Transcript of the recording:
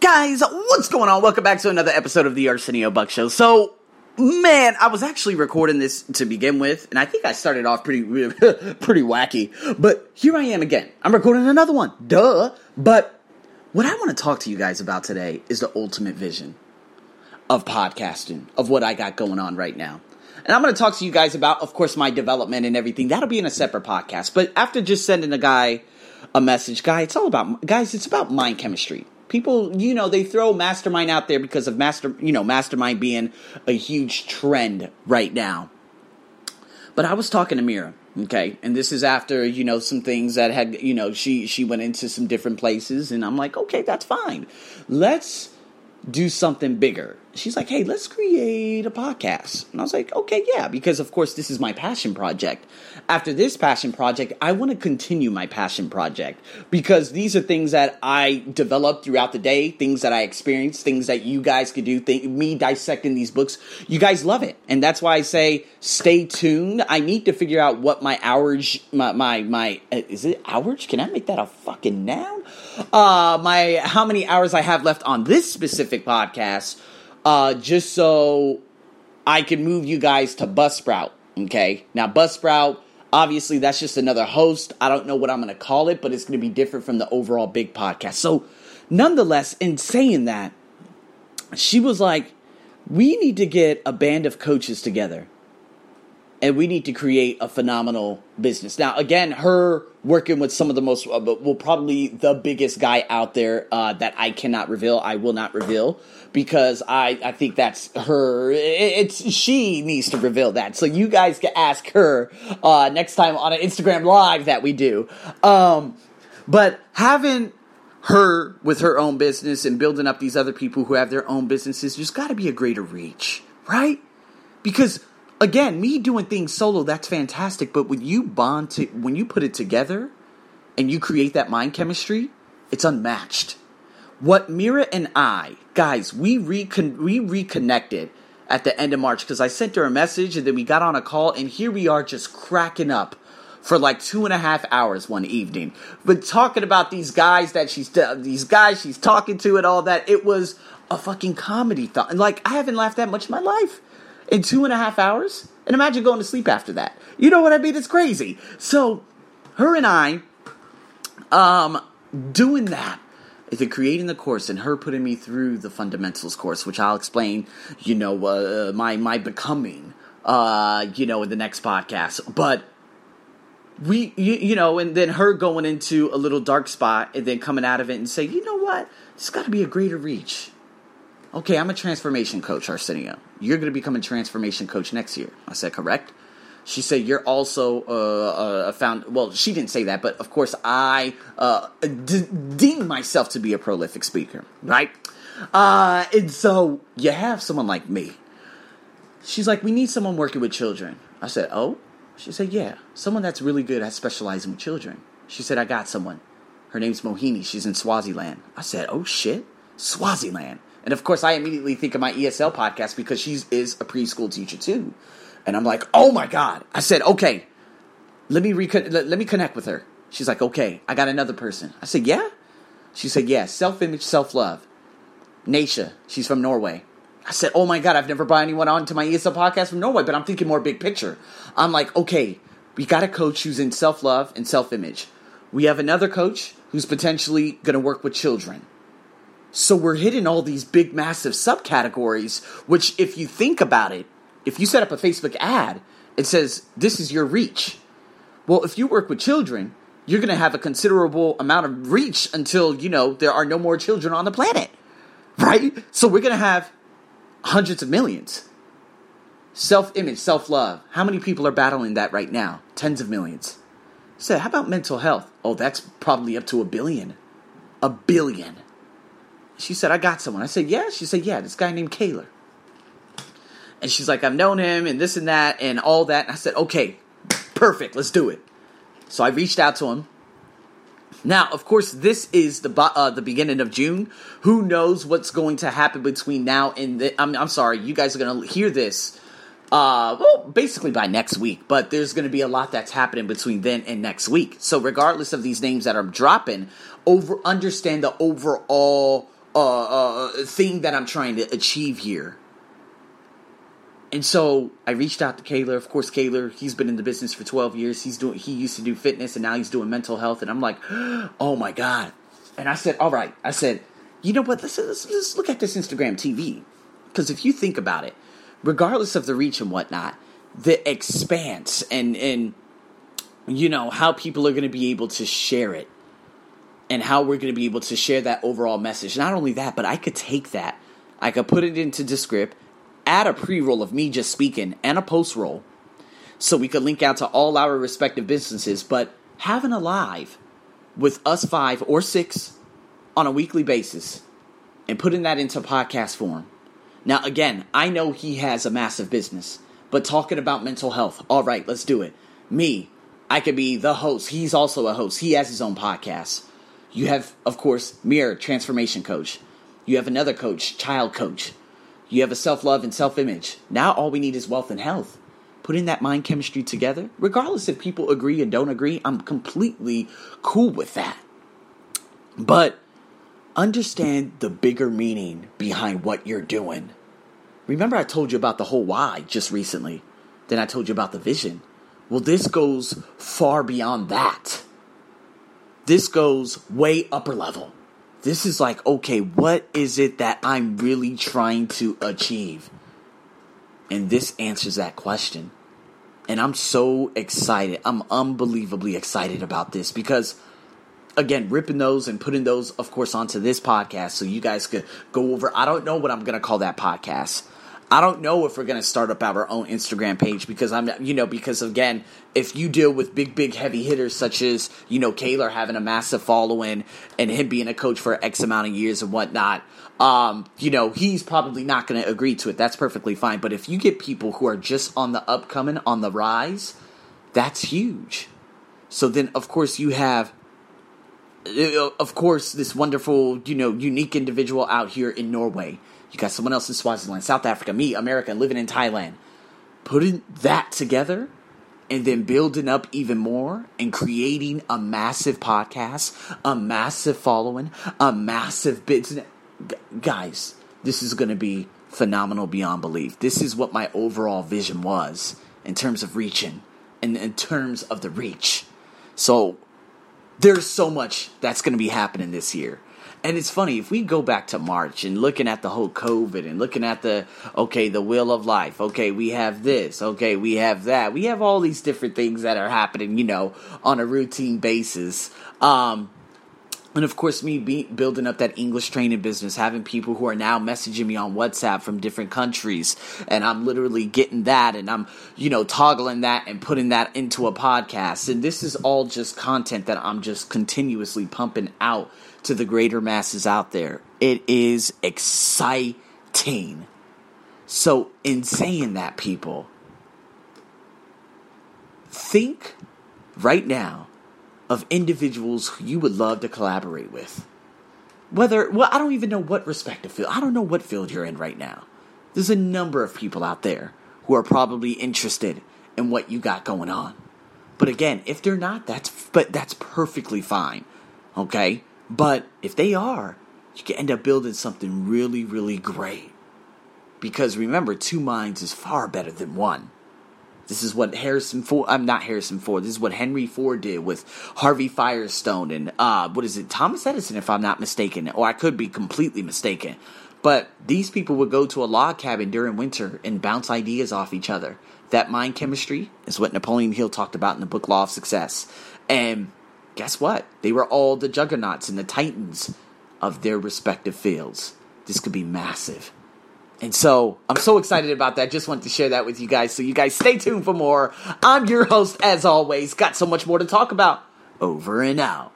Guys, what's going on? Welcome back to another episode of the Arsenio Buck Show. So, man, I was actually recording this to begin with, and I think I started off pretty, pretty wacky. But here I am again. I'm recording another one. Duh. But what I want to talk to you guys about today is the ultimate vision of podcasting, of what I got going on right now. And I'm going to talk to you guys about, of course, my development and everything. That'll be in a separate podcast. But after just sending a guy a message, guy, it's all about, guys, it's about mind chemistry people you know they throw mastermind out there because of master you know mastermind being a huge trend right now. But i was talking to mira okay? And this is after you know some things that had you know she she went into some different places and i'm like okay that's fine. Let's do something bigger she's like hey let's create a podcast and i was like okay yeah because of course this is my passion project after this passion project, I want to continue my passion project because these are things that I developed throughout the day, things that I experienced, things that you guys could do. Th- me dissecting these books, you guys love it, and that's why I say stay tuned. I need to figure out what my hours, my my my uh, is it hours? Can I make that a fucking noun? Uh, my how many hours I have left on this specific podcast, uh, just so I can move you guys to Buzzsprout. Okay, now Buzzsprout Obviously, that's just another host. I don't know what I'm going to call it, but it's going to be different from the overall big podcast. So, nonetheless, in saying that, she was like, we need to get a band of coaches together and we need to create a phenomenal business. Now, again, her working with some of the most, uh, well, probably the biggest guy out there uh, that I cannot reveal, I will not reveal because I, I think that's her. It's she needs to reveal that. So you guys can ask her uh, next time on an Instagram live that we do. Um, but having her with her own business and building up these other people who have their own businesses, there's got to be a greater reach, right? Because again, me doing things solo, that's fantastic. But when you bond to, when you put it together and you create that mind chemistry, it's unmatched. What Mira and I, guys, we recon- we reconnected at the end of March because I sent her a message and then we got on a call and here we are just cracking up for like two and a half hours one evening. But talking about these guys that she's these guys she's talking to and all that, it was a fucking comedy thought. And like I haven't laughed that much in my life in two and a half hours. And imagine going to sleep after that. You know what I mean? It's crazy. So, her and I, um, doing that, the creating the course and her putting me through the fundamentals course, which I'll explain, you know, uh, my my becoming, uh, you know, in the next podcast. But we, you, you know, and then her going into a little dark spot and then coming out of it and say, you know what, there's got to be a greater reach okay, I'm a transformation coach, Arsenio. You're going to become a transformation coach next year. I said, correct. She said, you're also uh, a found. Well, she didn't say that, but of course, I uh, d- deem myself to be a prolific speaker, right? Uh, and so you have someone like me. She's like, we need someone working with children. I said, oh? She said, yeah, someone that's really good at specializing with children. She said, I got someone. Her name's Mohini. She's in Swaziland. I said, oh shit, Swaziland. And of course, I immediately think of my ESL podcast because she is a preschool teacher too. And I'm like, oh my God. I said, okay, let me, let, let me connect with her. She's like, okay, I got another person. I said, yeah? She said, yeah, self image, self love. Nasha, she's from Norway. I said, oh my God, I've never brought anyone on to my ESL podcast from Norway, but I'm thinking more big picture. I'm like, okay, we got a coach who's in self love and self image. We have another coach who's potentially going to work with children. So we're hitting all these big, massive subcategories, which, if you think about it, if you set up a Facebook ad, it says, This is your reach. Well, if you work with children, you're going to have a considerable amount of reach until, you know, there are no more children on the planet. Right? So we're going to have hundreds of millions. Self image, self love. How many people are battling that right now? Tens of millions. So, how about mental health? Oh, that's probably up to a billion. A billion. She said, I got someone. I said, Yeah? She said, Yeah, this guy named Kaler. And she's like, I've known him and this and that and all that. And I said, Okay, perfect, let's do it. So I reached out to him. Now, of course, this is the uh, the beginning of June. Who knows what's going to happen between now and the, I'm, I'm sorry, you guys are going to hear this. Uh, well, basically by next week, but there's going to be a lot that's happening between then and next week. So, regardless of these names that are dropping, over understand the overall uh, uh, thing that I'm trying to achieve here. And so I reached out to Kaler. Of course, Kaler, he's been in the business for 12 years. He's doing he used to do fitness and now he's doing mental health. And I'm like, oh my God. And I said, all right. I said, you know what? Let's, let's, let's look at this Instagram TV. Because if you think about it, regardless of the reach and whatnot, the expanse and, and you know, how people are going to be able to share it and how we're going to be able to share that overall message. Not only that, but I could take that, I could put it into Descript add a pre roll of me just speaking and a post roll so we could link out to all our respective businesses, but having a live with us five or six on a weekly basis and putting that into podcast form. Now, again, I know he has a massive business, but talking about mental health, all right, let's do it. Me, I could be the host. He's also a host. He has his own podcast. You have, of course, Mira, transformation coach. You have another coach, child coach. You have a self love and self image. Now all we need is wealth and health. Putting that mind chemistry together, regardless if people agree and don't agree, I'm completely cool with that. But understand the bigger meaning behind what you're doing. Remember, I told you about the whole why just recently. Then I told you about the vision. Well, this goes far beyond that. This goes way upper level. This is like, okay, what is it that I'm really trying to achieve? And this answers that question. And I'm so excited. I'm unbelievably excited about this because, again, ripping those and putting those, of course, onto this podcast so you guys could go over. I don't know what I'm going to call that podcast. I don't know if we're going to start up our own Instagram page because I'm, you know, because again, if you deal with big, big heavy hitters such as, you know, Kaler having a massive following and him being a coach for X amount of years and whatnot, um, you know, he's probably not going to agree to it. That's perfectly fine. But if you get people who are just on the upcoming, on the rise, that's huge. So then, of course, you have uh, of course, this wonderful, you know, unique individual out here in Norway you got someone else in Swaziland, South Africa, me, America, living in Thailand. Putting that together and then building up even more and creating a massive podcast, a massive following, a massive business. Guys, this is going to be phenomenal beyond belief. This is what my overall vision was in terms of reaching and in terms of the reach. So there's so much that's going to be happening this year. And it's funny if we go back to March and looking at the whole COVID and looking at the okay, the wheel of life. Okay, we have this. Okay, we have that. We have all these different things that are happening, you know, on a routine basis. Um, and of course, me be, building up that English training business, having people who are now messaging me on WhatsApp from different countries, and I'm literally getting that, and I'm, you know, toggling that and putting that into a podcast. And this is all just content that I'm just continuously pumping out to the greater masses out there. It is exciting. So, in saying that, people, think right now of individuals who you would love to collaborate with. Whether, well, I don't even know what respective field, I don't know what field you're in right now. There's a number of people out there who are probably interested in what you got going on. But again, if they're not, that's but that's perfectly fine. Okay? But if they are, you can end up building something really, really great. Because remember, two minds is far better than one. This is what Harrison Ford. I'm not Harrison Ford. This is what Henry Ford did with Harvey Firestone and uh, what is it, Thomas Edison, if I'm not mistaken, or I could be completely mistaken. But these people would go to a log cabin during winter and bounce ideas off each other. That mind chemistry is what Napoleon Hill talked about in the book Law of Success. And guess what? They were all the juggernauts and the titans of their respective fields. This could be massive. And so I'm so excited about that. Just wanted to share that with you guys. So you guys stay tuned for more. I'm your host, as always. Got so much more to talk about. Over and out.